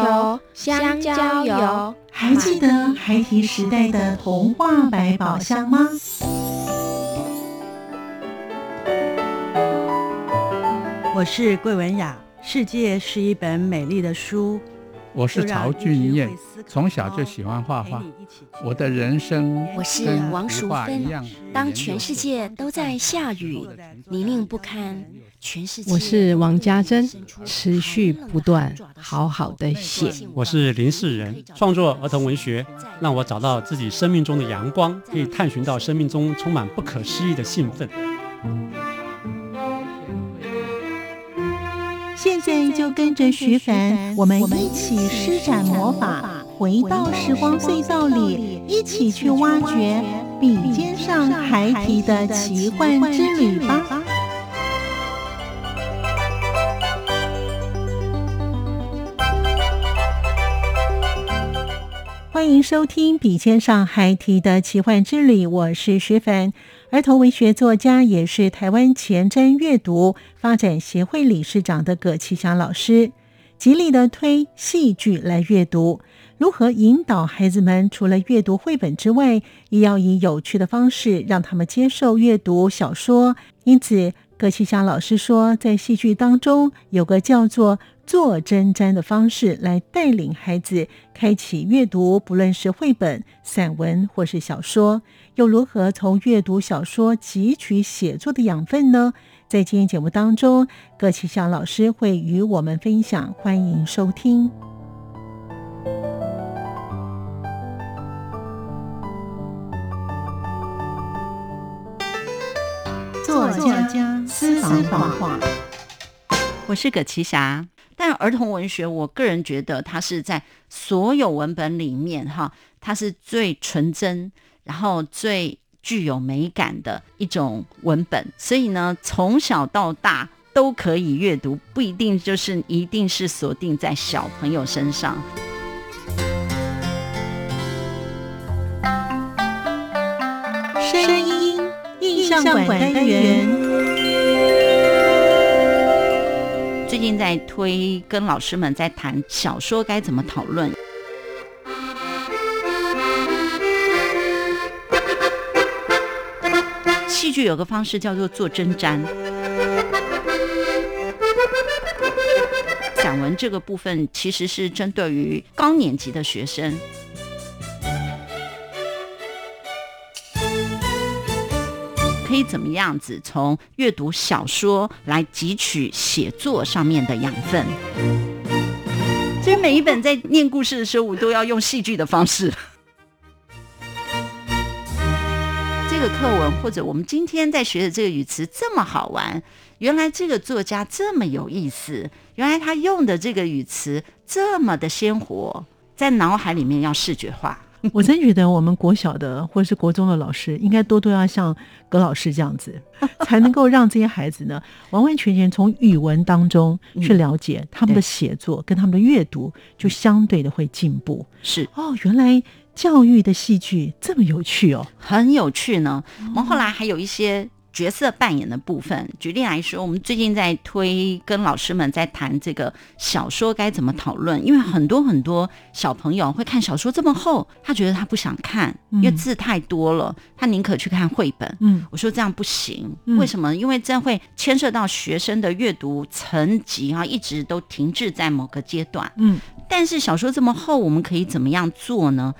球、香蕉油，还记得孩提时代的童话百宝箱吗？我是桂文雅，世界是一本美丽的书。我是曹俊彦，从小就喜欢画画。我的人生，我是王淑芬。当全世界都在下雨，泥泞不堪。我是王家珍，持续不断，好好的写。我是林世仁，创作儿童文学，让我找到自己生命中的阳光，可以探寻到生命中充满不可思议的兴奋。现在就跟着徐凡，我们一起施展魔法，回到时光隧道里，一起去挖掘笔尖上孩提的奇幻之旅吧！欢迎收听《笔尖上孩提的奇幻之旅》，我是徐凡。儿童文学作家，也是台湾前瞻阅读发展协会理事长的葛其祥老师，极力的推戏剧来阅读。如何引导孩子们除了阅读绘本之外，也要以有趣的方式让他们接受阅读小说？因此，葛其祥老师说，在戏剧当中有个叫做。做针毡的方式来带领孩子开启阅读，不论是绘本、散文或是小说，又如何从阅读小说汲取写作的养分呢？在今天节目当中，葛启祥老师会与我们分享，欢迎收听。作家私房话，我是葛奇霞。但儿童文学，我个人觉得它是在所有文本里面，哈，它是最纯真，然后最具有美感的一种文本。所以呢，从小到大都可以阅读，不一定就是一定是锁定在小朋友身上。声音印象馆单元。最近在推，跟老师们在谈小说该怎么讨论。戏剧有个方式叫做做针毡。散文这个部分其实是针对于高年级的学生。可以怎么样子从阅读小说来汲取写作上面的养分？所以每一本在念故事的时候，我都要用戏剧的方式。这个课文或者我们今天在学的这个语词这么好玩，原来这个作家这么有意思，原来他用的这个语词这么的鲜活，在脑海里面要视觉化。我真觉得我们国小的或者是国中的老师，应该多多要像葛老师这样子，才能够让这些孩子呢，完完全全从语文当中去了解他们的写作跟他们的阅读，就相对的会进步。是哦，原来教育的戏剧这么有趣哦，很有趣呢。我们后来还有一些。角色扮演的部分，举例来说，我们最近在推，跟老师们在谈这个小说该怎么讨论。因为很多很多小朋友会看小说这么厚，他觉得他不想看，因为字太多了，他宁可去看绘本。嗯，我说这样不行，为什么？因为这会牵涉到学生的阅读层级啊，一直都停滞在某个阶段。嗯，但是小说这么厚，我们可以怎么样做呢？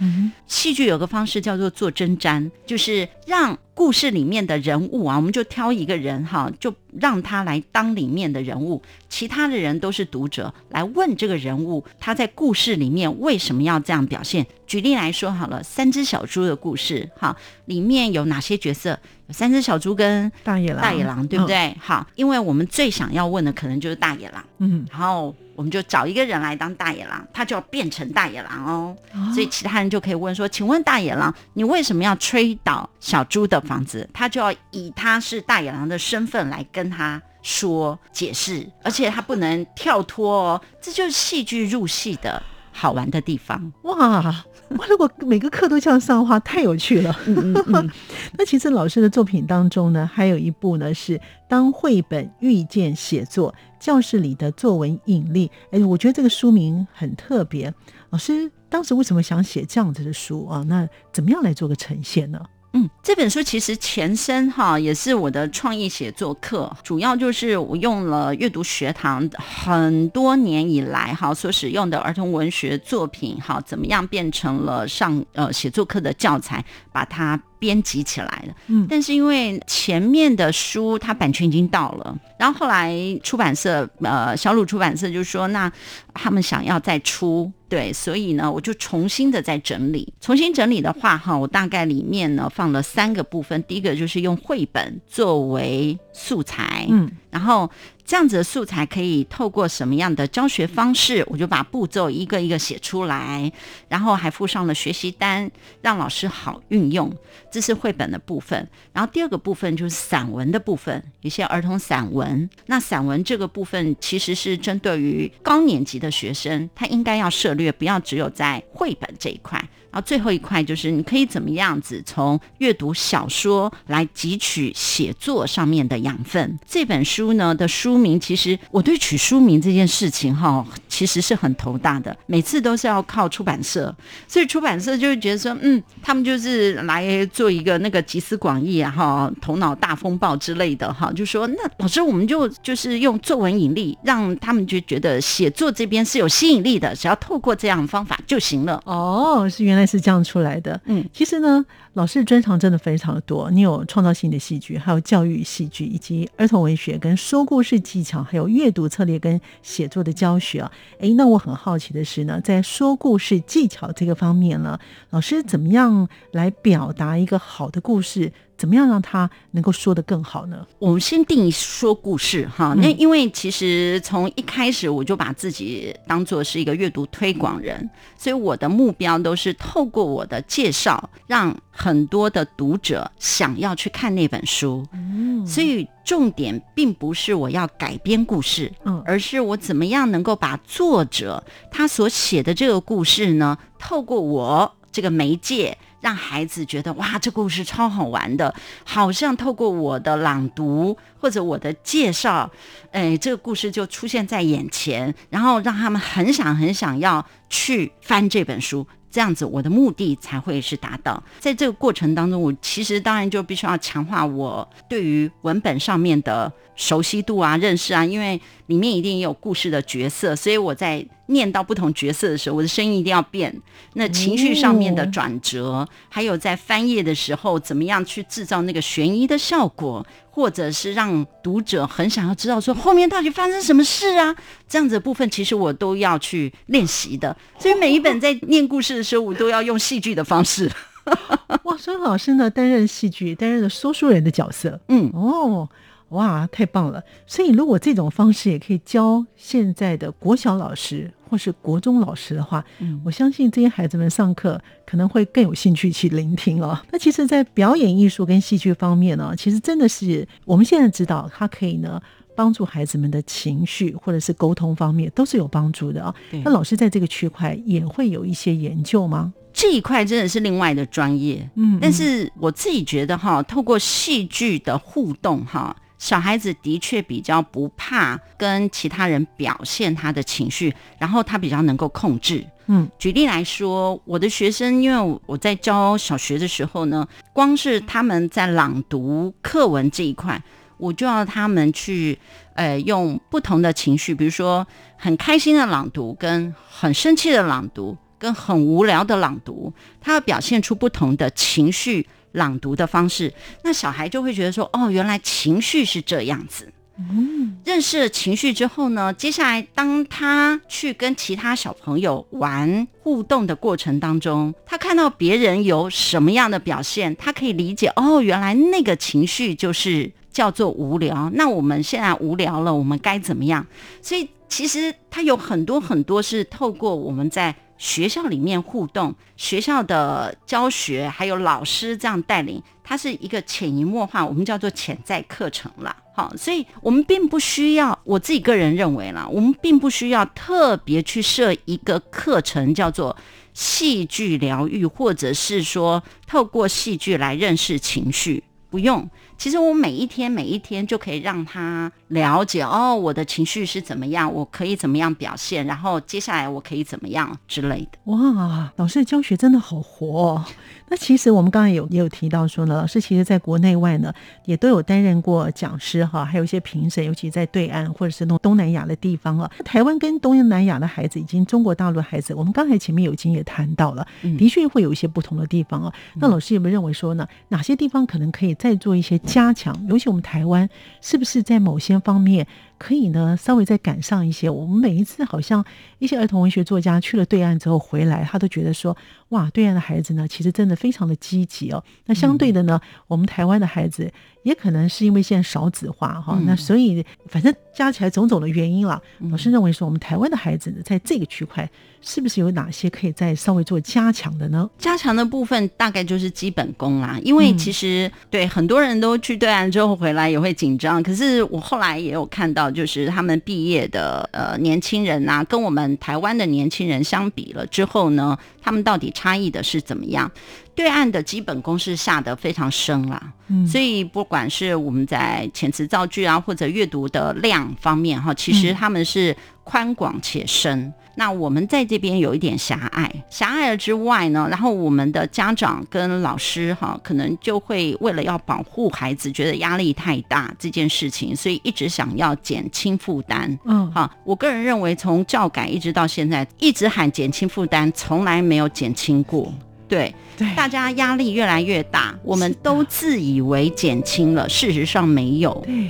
戏剧有个方式叫做做针毡，就是让。故事里面的人物啊，我们就挑一个人哈，就让他来当里面的人物，其他的人都是读者来问这个人物他在故事里面为什么要这样表现。举例来说好了，三只小猪的故事哈，里面有哪些角色？有三只小猪跟大野狼，大野狼对不对？好，因为我们最想要问的可能就是大野狼，嗯，然后。我们就找一个人来当大野狼，他就要变成大野狼哦。所以其他人就可以问说：“请问大野狼，你为什么要吹倒小猪的房子？”他就要以他是大野狼的身份来跟他说解释，而且他不能跳脱哦。这就是戏剧入戏的好玩的地方。哇！哇！如果每个课都这样上的话，太有趣了。嗯嗯嗯。那其实老师的作品当中呢，还有一部呢是《当绘本遇见写作：教室里的作文引力》。哎，我觉得这个书名很特别。老师当时为什么想写这样子的书啊？那怎么样来做个呈现呢？嗯，这本书其实前身哈也是我的创意写作课，主要就是我用了阅读学堂很多年以来哈所使用的儿童文学作品哈，怎么样变成了上呃写作课的教材，把它。编辑起来了，嗯，但是因为前面的书它版权已经到了，然后后来出版社呃小鲁出版社就说那他们想要再出，对，所以呢我就重新的再整理，重新整理的话哈，我大概里面呢放了三个部分，第一个就是用绘本作为素材，嗯，然后。这样子的素材可以透过什么样的教学方式？我就把步骤一个一个写出来，然后还附上了学习单，让老师好运用。这是绘本的部分。然后第二个部分就是散文的部分，一些儿童散文。那散文这个部分其实是针对于高年级的学生，他应该要涉略，不要只有在绘本这一块。然后最后一块就是你可以怎么样子从阅读小说来汲取写作上面的养分。这本书呢的书名，其实我对取书名这件事情哈，其实是很头大的，每次都是要靠出版社，所以出版社就会觉得说，嗯，他们就是来做一个那个集思广益啊，哈，头脑大风暴之类的哈，就说那老师我们就就是用作文引力，让他们就觉得写作这边是有吸引力的，只要透过这样的方法就行了。哦，是原来。是这样出来的，嗯，其实呢，老师专长真的非常的多。你有创造性的戏剧，还有教育戏剧，以及儿童文学跟说故事技巧，还有阅读策略跟写作的教学啊。哎，那我很好奇的是呢，在说故事技巧这个方面呢，老师怎么样来表达一个好的故事？怎么样让他能够说得更好呢？我们先定义说故事哈，那因为其实从一开始我就把自己当做是一个阅读推广人，所以我的目标都是透过我的介绍，让很多的读者想要去看那本书。嗯，所以重点并不是我要改编故事，嗯，而是我怎么样能够把作者他所写的这个故事呢，透过我这个媒介。让孩子觉得哇，这故事超好玩的，好像透过我的朗读或者我的介绍，哎，这个故事就出现在眼前，然后让他们很想很想要去翻这本书，这样子我的目的才会是达到。在这个过程当中，我其实当然就必须要强化我对于文本上面的。熟悉度啊，认识啊，因为里面一定也有故事的角色，所以我在念到不同角色的时候，我的声音一定要变。那情绪上面的转折，还有在翻页的时候，怎么样去制造那个悬疑的效果，或者是让读者很想要知道说后面到底发生什么事啊？这样子的部分，其实我都要去练习的。所以每一本在念故事的时候，我都要用戏剧的方式。哇，孙老师呢，担任戏剧，担任了说书人的角色。嗯，哦。哇，太棒了！所以如果这种方式也可以教现在的国小老师或是国中老师的话，嗯，我相信这些孩子们上课可能会更有兴趣去聆听哦。那其实，在表演艺术跟戏剧方面呢，其实真的是我们现在知道，它可以呢帮助孩子们的情绪或者是沟通方面都是有帮助的啊。那老师在这个区块也会有一些研究吗？这一块真的是另外的专业，嗯，但是我自己觉得哈，透过戏剧的互动哈。小孩子的确比较不怕跟其他人表现他的情绪，然后他比较能够控制。嗯，举例来说，我的学生，因为我在教小学的时候呢，光是他们在朗读课文这一块，我就要他们去，呃，用不同的情绪，比如说很开心的朗读，跟很生气的朗读，跟很无聊的朗读，他要表现出不同的情绪。朗读的方式，那小孩就会觉得说：“哦，原来情绪是这样子。”嗯，认识了情绪之后呢，接下来当他去跟其他小朋友玩互动的过程当中，他看到别人有什么样的表现，他可以理解：“哦，原来那个情绪就是叫做无聊。”那我们现在无聊了，我们该怎么样？所以其实他有很多很多是透过我们在学校里面互动，学校的教学还有老师这样带领，它是一个潜移默化，我们叫做潜在课程啦。好，所以我们并不需要，我自己个人认为啦，我们并不需要特别去设一个课程叫做戏剧疗愈，或者是说透过戏剧来认识情绪，不用。其实我每一天每一天就可以让他了解哦，我的情绪是怎么样，我可以怎么样表现，然后接下来我可以怎么样之类的。哇，老师的教学真的好活。哦。那其实我们刚才有也有提到说呢，老师其实在国内外呢也都有担任过讲师哈，还有一些评审，尤其在对岸或者是东东南亚的地方啊。台湾跟东南亚的孩子，以及中国大陆的孩子，我们刚才前面有已经也谈到了，的确会有一些不同的地方啊。那老师有没有认为说呢，哪些地方可能可以再做一些？加强，尤其我们台湾是不是在某些方面可以呢？稍微再赶上一些。我们每一次好像一些儿童文学作家去了对岸之后回来，他都觉得说：哇，对岸的孩子呢，其实真的非常的积极哦。那相对的呢，我们台湾的孩子也可能是因为现在少子化哈，那所以反正加起来种种的原因啦。老师认为说，我们台湾的孩子呢，在这个区块。是不是有哪些可以再稍微做加强的呢？加强的部分大概就是基本功啦，因为其实对很多人都去对岸之后回来也会紧张。可是我后来也有看到，就是他们毕业的呃年轻人啊，跟我们台湾的年轻人相比了之后呢，他们到底差异的是怎么样？对岸的基本功是下得非常深啦，所以不管是我们在遣词造句啊，或者阅读的量方面哈，其实他们是宽广且深。那我们在这边有一点狭隘，狭隘了之外呢，然后我们的家长跟老师哈，可能就会为了要保护孩子，觉得压力太大这件事情，所以一直想要减轻负担。嗯，好，我个人认为从教改一直到现在，一直喊减轻负担，从来没有减轻过。对，对，大家压力越来越大，我们都自以为减轻了，事实上没有。对。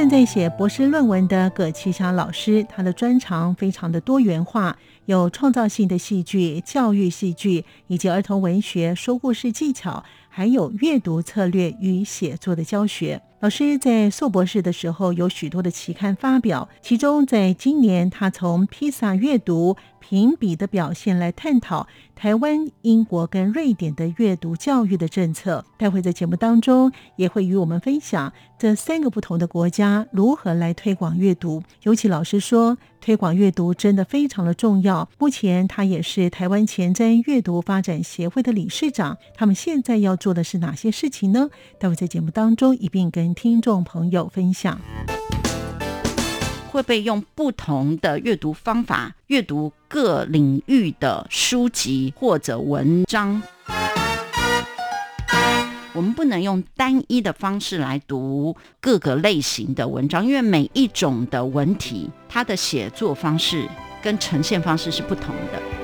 正在写博士论文的葛其祥老师，他的专长非常的多元化，有创造性的戏剧、教育戏剧以及儿童文学说故事技巧，还有阅读策略与写作的教学。老师在硕博士的时候有许多的期刊发表，其中在今年，他从披萨阅读评比的表现来探讨。台湾、英国跟瑞典的阅读教育的政策，待会在节目当中也会与我们分享这三个不同的国家如何来推广阅读。尤其老师说，推广阅读真的非常的重要。目前他也是台湾前瞻阅读发展协会的理事长。他们现在要做的是哪些事情呢？待会在节目当中一并跟听众朋友分享。会被用不同的阅读方法阅读各领域的书籍或者文章。我们不能用单一的方式来读各个类型的文章，因为每一种的文体，它的写作方式跟呈现方式是不同的。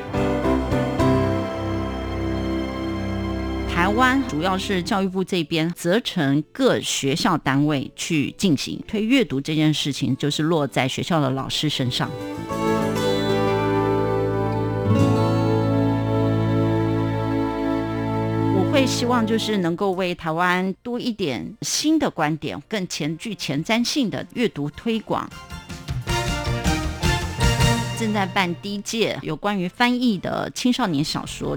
湾主要是教育部这边责成各学校单位去进行推阅读这件事情，就是落在学校的老师身上。我会希望就是能够为台湾多一点新的观点，更前具前瞻性的阅读推广。正在办第一届有关于翻译的青少年小说。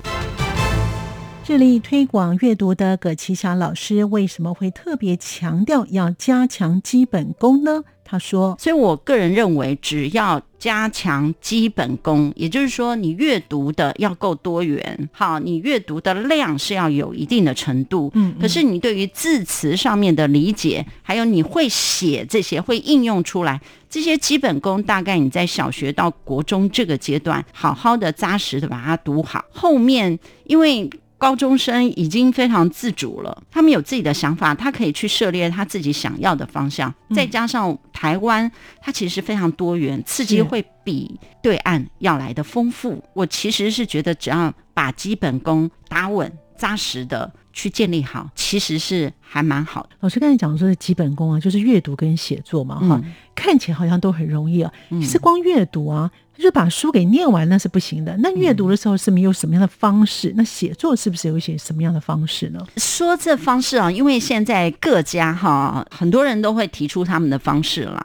致力推广阅读的葛奇霞老师为什么会特别强调要加强基本功呢？他说：“所以我个人认为，只要加强基本功，也就是说，你阅读的要够多元，好，你阅读的量是要有一定的程度。嗯，可是你对于字词上面的理解，还有你会写这些，会应用出来这些基本功，大概你在小学到国中这个阶段，好好的扎实的把它读好，后面因为。”高中生已经非常自主了，他们有自己的想法，他可以去涉猎他自己想要的方向。再加上台湾，它其实非常多元，刺激会比对岸要来的丰富。我其实是觉得，只要把基本功打稳、扎实的去建立好，其实是还蛮好的。老师刚才讲说的基本功啊，就是阅读跟写作嘛，哈，看起来好像都很容易啊，其实光阅读啊。就把书给念完那是不行的。那阅读的时候是没有什么样的方式？那写作是不是有一些什么样的方式呢？说这方式啊，因为现在各家哈很多人都会提出他们的方式啦。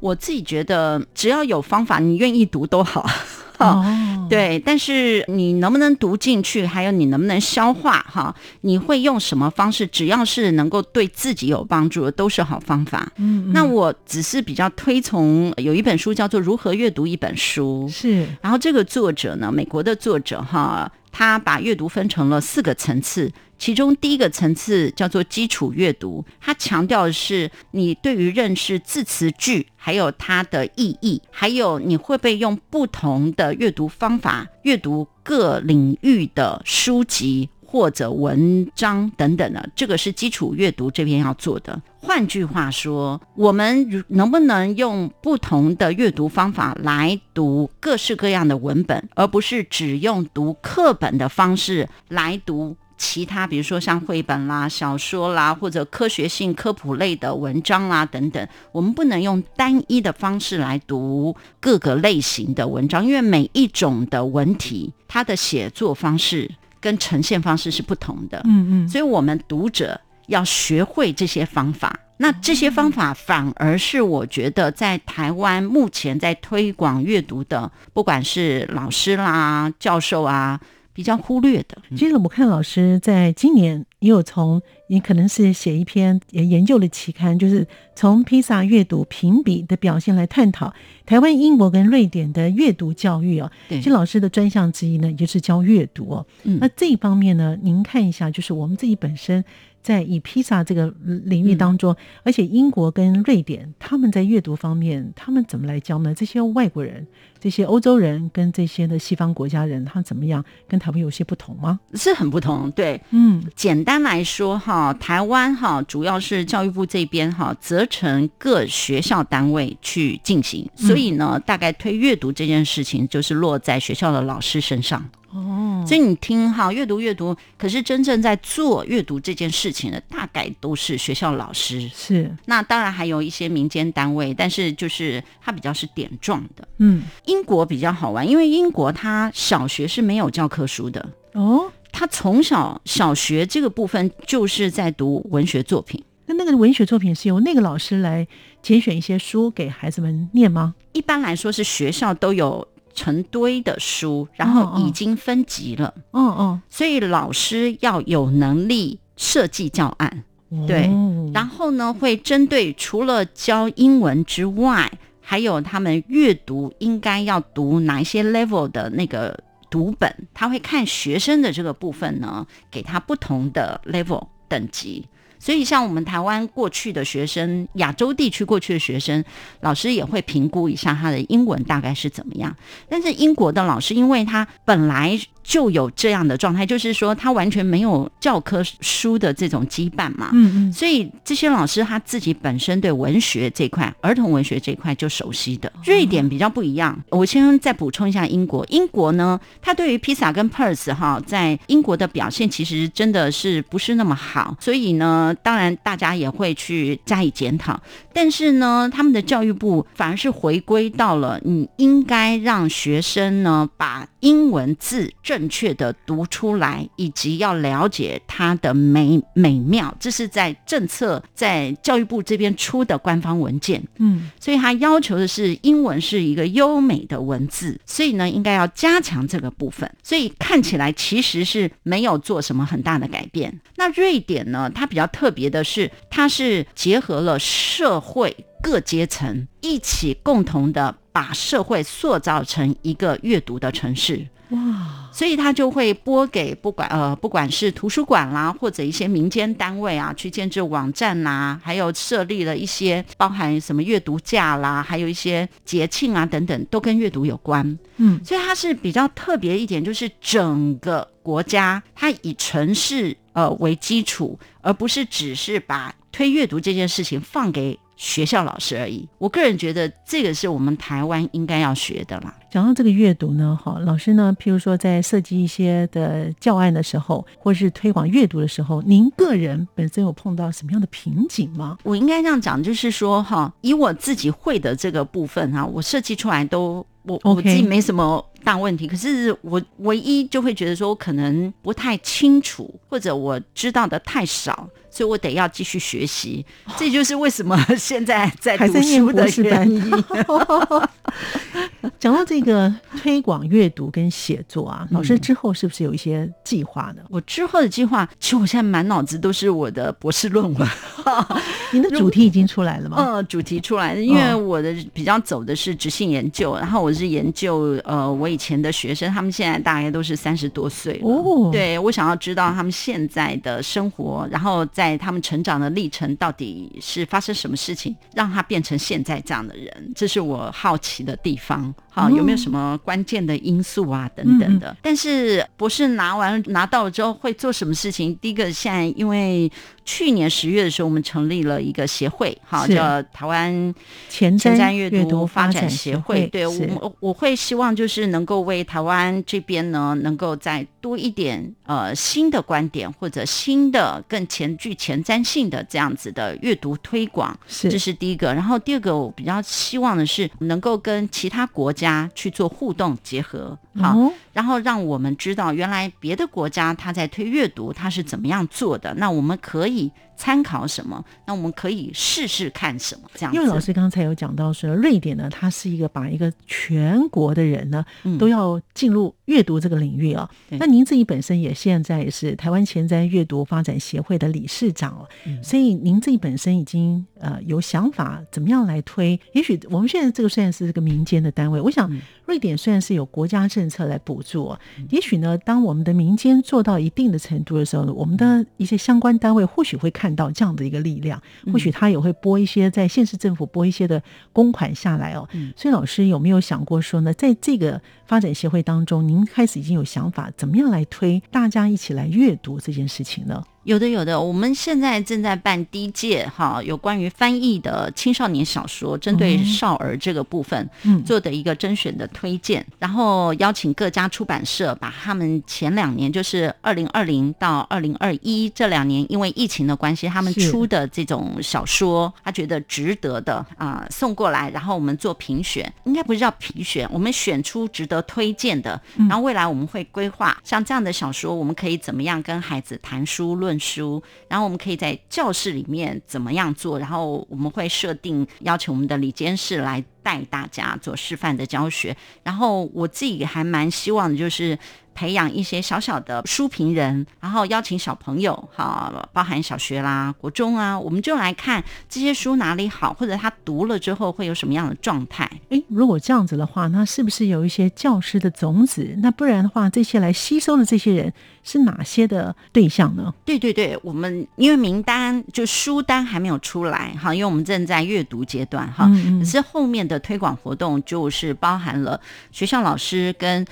我自己觉得，只要有方法，你愿意读都好。哦，对，但是你能不能读进去，还有你能不能消化哈？你会用什么方式？只要是能够对自己有帮助的，都是好方法。嗯，那我只是比较推崇有一本书叫做《如何阅读一本书》，是。然后这个作者呢，美国的作者哈。他把阅读分成了四个层次，其中第一个层次叫做基础阅读，他强调的是你对于认识字词句，还有它的意义，还有你会不会用不同的阅读方法阅读各领域的书籍。或者文章等等的，这个是基础阅读这边要做的。换句话说，我们能不能用不同的阅读方法来读各式各样的文本，而不是只用读课本的方式来读其他，比如说像绘本啦、小说啦，或者科学性科普类的文章啦等等。我们不能用单一的方式来读各个类型的文章，因为每一种的文体，它的写作方式。跟呈现方式是不同的，嗯嗯，所以我们读者要学会这些方法。那这些方法反而是我觉得在台湾目前在推广阅读的，不管是老师啦、教授啊。比较忽略的。其实我看老师在今年也有从，也可能是写一篇研究的期刊，就是从披萨阅读评比的表现来探讨台湾、英国跟瑞典的阅读教育哦。其实老师的专项之一呢，也就是教阅读哦。嗯那这一方面呢，您看一下，就是我们自己本身。在以披萨这个领域当中，而且英国跟瑞典他们在阅读方面，他们怎么来教呢？这些外国人、这些欧洲人跟这些的西方国家人，他怎么样跟台湾有些不同吗？是很不同，对，嗯，简单来说哈，台湾哈主要是教育部这边哈责成各学校单位去进行，所以呢，大概推阅读这件事情就是落在学校的老师身上。哦，所以你听哈，阅读阅读，可是真正在做阅读这件事情的，大概都是学校老师。是，那当然还有一些民间单位，但是就是它比较是点状的。嗯，英国比较好玩，因为英国它小学是没有教科书的。哦，他从小小学这个部分就是在读文学作品。那那个文学作品是由那个老师来拣选一些书给孩子们念吗？一般来说是学校都有。成堆的书，然后已经分级了。嗯嗯，所以老师要有能力设计教案，对。然后呢，会针对除了教英文之外，还有他们阅读应该要读哪一些 level 的那个读本，他会看学生的这个部分呢，给他不同的 level 等级。所以，像我们台湾过去的学生，亚洲地区过去的学生，老师也会评估一下他的英文大概是怎么样。但是英国的老师，因为他本来。就有这样的状态，就是说他完全没有教科书的这种羁绊嘛，嗯嗯，所以这些老师他自己本身对文学这块、儿童文学这块就熟悉的。瑞典比较不一样，我先再补充一下英国。英国呢，他对于披萨跟 Perth 哈，在英国的表现其实真的是不是那么好，所以呢，当然大家也会去加以检讨。但是呢，他们的教育部反而是回归到了你应该让学生呢把英文字这。正确的读出来，以及要了解它的美美妙。这是在政策在教育部这边出的官方文件，嗯，所以它要求的是英文是一个优美的文字，所以呢，应该要加强这个部分。所以看起来其实是没有做什么很大的改变。那瑞典呢，它比较特别的是，它是结合了社会各阶层一起共同的把社会塑造成一个阅读的城市。哇，所以他就会拨给不管呃不管是图书馆啦，或者一些民间单位啊，去建制网站呐，还有设立了一些包含什么阅读架啦，还有一些节庆啊等等，都跟阅读有关。嗯，所以它是比较特别一点，就是整个国家它以城市呃为基础，而不是只是把推阅读这件事情放给。学校老师而已，我个人觉得这个是我们台湾应该要学的啦。讲到这个阅读呢，哈，老师呢，譬如说在设计一些的教案的时候，或是推广阅读的时候，您个人本身有碰到什么样的瓶颈吗？我应该这样讲，就是说哈，以我自己会的这个部分哈，我设计出来都我我自己没什么大问题，可是我唯一就会觉得说我可能不太清楚，或者我知道的太少。所以我得要继续学习，这就是为什么现在在读书的原因。讲到这个推广阅读跟写作啊，老师之后是不是有一些计划呢？我之后的计划，其实我现在满脑子都是我的博士论文。您的主题已经出来了吗？呃，主题出来了，因为我的比较走的是直性研究，然后我是研究呃我以前的学生，他们现在大概都是三十多岁了。哦，对我想要知道他们现在的生活，然后在在他们成长的历程，到底是发生什么事情，让他变成现在这样的人？这是我好奇的地方。好，有没有什么关键的因素啊？等等的。但是博士拿完拿到了之后会做什么事情？第一个，现在因为去年十月的时候，我们成立了一个协会，好叫台湾前瞻阅读发展协会。对我，我会希望就是能够为台湾这边呢，能够再多一点呃新的观点或者新的更前具前瞻性的这样子的阅读推广。是，这是第一个。然后第二个，我比较希望的是能够跟其他国家。家去做互动结合，好，然后让我们知道原来别的国家他在推阅读，他是怎么样做的，那我们可以。参考什么？那我们可以试试看什么这样。因为老师刚才有讲到说，瑞典呢，它是一个把一个全国的人呢都要进入阅读这个领域啊。那您自己本身也现在也是台湾前瞻阅读发展协会的理事长哦，所以您自己本身已经呃有想法怎么样来推？也许我们现在这个虽然是这个民间的单位，我想瑞典虽然是有国家政策来补助，也许呢，当我们的民间做到一定的程度的时候，我们的一些相关单位或许会看。看到这样的一个力量，或许他也会拨一些在县市政府拨一些的公款下来哦。所以老师有没有想过说呢，在这个发展协会当中，您开始已经有想法，怎么样来推大家一起来阅读这件事情呢？有的有的，我们现在正在办第一届哈，有关于翻译的青少年小说，针对少儿这个部分，嗯，做的一个甄选的推荐，然后邀请各家出版社把他们前两年，就是二零二零到二零二一这两年，因为疫情的关系，他们出的这种小说，他觉得值得的啊，送过来，然后我们做评选，应该不是叫评选，我们选出值得推荐的，然后未来我们会规划像这样的小说，我们可以怎么样跟孩子谈书论。书，然后我们可以在教室里面怎么样做？然后我们会设定邀请我们的理监事来带大家做示范的教学。然后我自己还蛮希望的就是。培养一些小小的书评人，然后邀请小朋友，哈，包含小学啦、国中啊，我们就来看这些书哪里好，或者他读了之后会有什么样的状态。诶，如果这样子的话，那是不是有一些教师的种子？那不然的话，这些来吸收的这些人是哪些的对象呢？对对对，我们因为名单就书单还没有出来，哈，因为我们正在阅读阶段，哈，可是后面的推广活动就是包含了学校老师跟。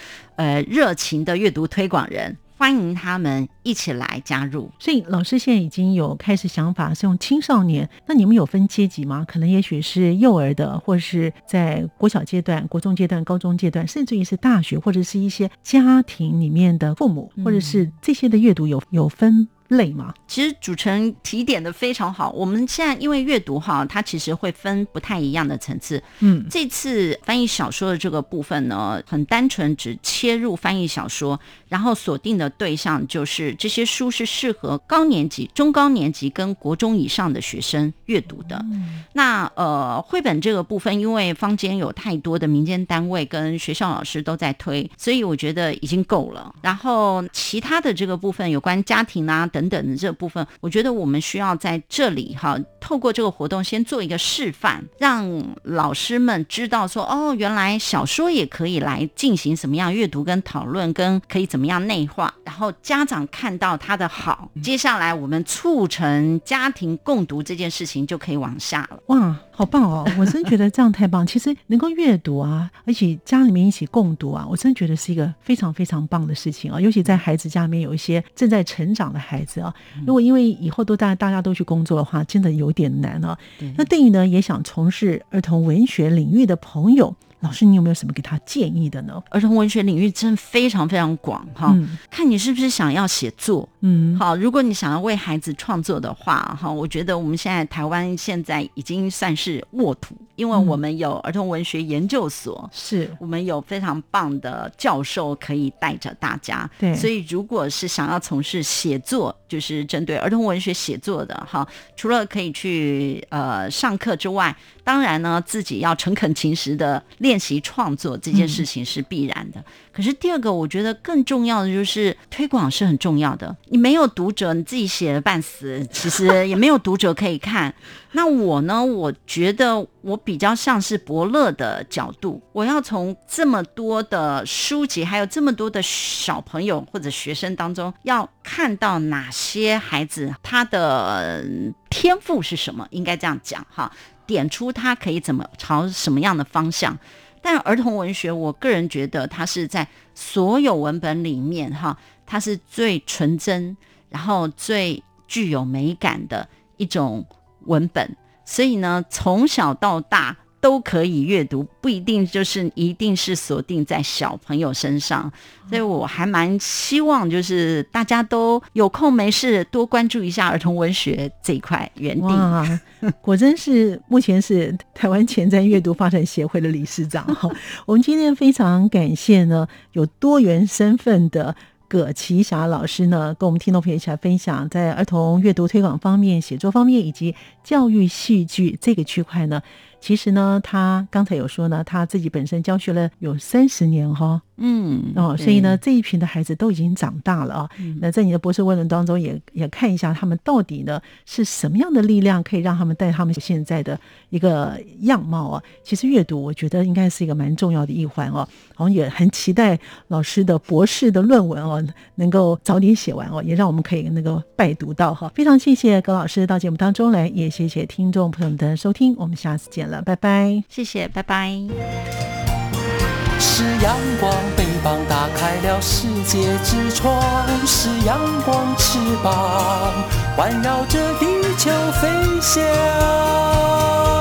呃，热情的阅读推广人，欢迎他们一起来加入。所以老师现在已经有开始想法，是用青少年。那你们有分阶级吗？可能也许是幼儿的，或者是在国小阶段、国中阶段、高中阶段，甚至于是大学，或者是一些家庭里面的父母，或者是这些的阅读有有分。累吗？其实主持人提点的非常好。我们现在因为阅读哈，它其实会分不太一样的层次。嗯，这次翻译小说的这个部分呢，很单纯，只切入翻译小说，然后锁定的对象就是这些书是适合高年级、中高年级跟国中以上的学生阅读的。那呃，绘本这个部分，因为坊间有太多的民间单位跟学校老师都在推，所以我觉得已经够了。然后其他的这个部分，有关家庭啊等等等的这部分，我觉得我们需要在这里哈，透过这个活动先做一个示范，让老师们知道说，哦，原来小说也可以来进行什么样阅读跟讨论，跟可以怎么样内化。然后家长看到它的好，接下来我们促成家庭共读这件事情就可以往下了。哇，好棒哦！我真觉得这样太棒。其实能够阅读啊，而且家里面一起共读啊，我真觉得是一个非常非常棒的事情啊。尤其在孩子家里面有一些正在成长的孩子啊，如果因为以后都大大家都去工作的话，真的有点难啊。那对于呢也想从事儿童文学领域的朋友。老师，你有没有什么给他建议的呢？儿童文学领域真非常非常广哈，看你是不是想要写作。嗯，好，如果你想要为孩子创作的话，哈，我觉得我们现在台湾现在已经算是沃土，因为我们有儿童文学研究所，是我们有非常棒的教授可以带着大家。对，所以如果是想要从事写作，就是针对儿童文学写作的哈，除了可以去呃上课之外，当然呢，自己要诚恳勤实的练习创作这件事情是必然的。可是第二个，我觉得更重要的就是推广是很重要的。你没有读者，你自己写的半死，其实也没有读者可以看。那我呢？我觉得我比较像是伯乐的角度，我要从这么多的书籍，还有这么多的小朋友或者学生当中，要看到哪些孩子他的天赋是什么？应该这样讲哈，点出他可以怎么朝什么样的方向。但儿童文学，我个人觉得它是在所有文本里面哈，它是最纯真，然后最具有美感的一种。文本，所以呢，从小到大都可以阅读，不一定就是一定是锁定在小朋友身上。所以我还蛮希望，就是大家都有空没事多关注一下儿童文学这一块园地。哇，果真是目前是台湾前瞻阅读发展协会的理事长哈。我们今天非常感谢呢，有多元身份的。葛奇霞老师呢，跟我们听众朋友一起来分享，在儿童阅读推广方面、写作方面以及教育戏剧这个区块呢。其实呢，他刚才有说呢，他自己本身教学了有三十年哈，嗯，哦，所以呢，这一群的孩子都已经长大了啊。那在你的博士论文当中，也也看一下他们到底呢是什么样的力量，可以让他们带他们现在的一个样貌啊。其实阅读，我觉得应该是一个蛮重要的一环哦。好像也很期待老师的博士的论文哦，能够早点写完哦，也让我们可以那个拜读到哈。非常谢谢葛老师到节目当中来，也谢谢听众朋友们的收听，我们下次见。拜拜，谢谢，拜拜。是阳光，翅膀打开了世界之窗；是阳光，翅膀环绕着地球飞翔。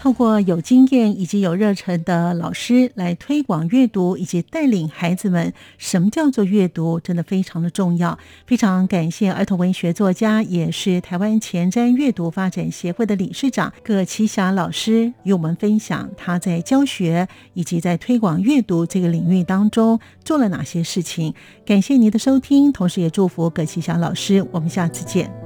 透过有经验以及有热忱的老师来推广阅读，以及带领孩子们什么叫做阅读，真的非常的重要。非常感谢儿童文学作家，也是台湾前瞻阅读发展协会的理事长葛奇霞老师，与我们分享他在教学以及在推广阅读这个领域当中做了哪些事情。感谢您的收听，同时也祝福葛奇霞老师。我们下次见。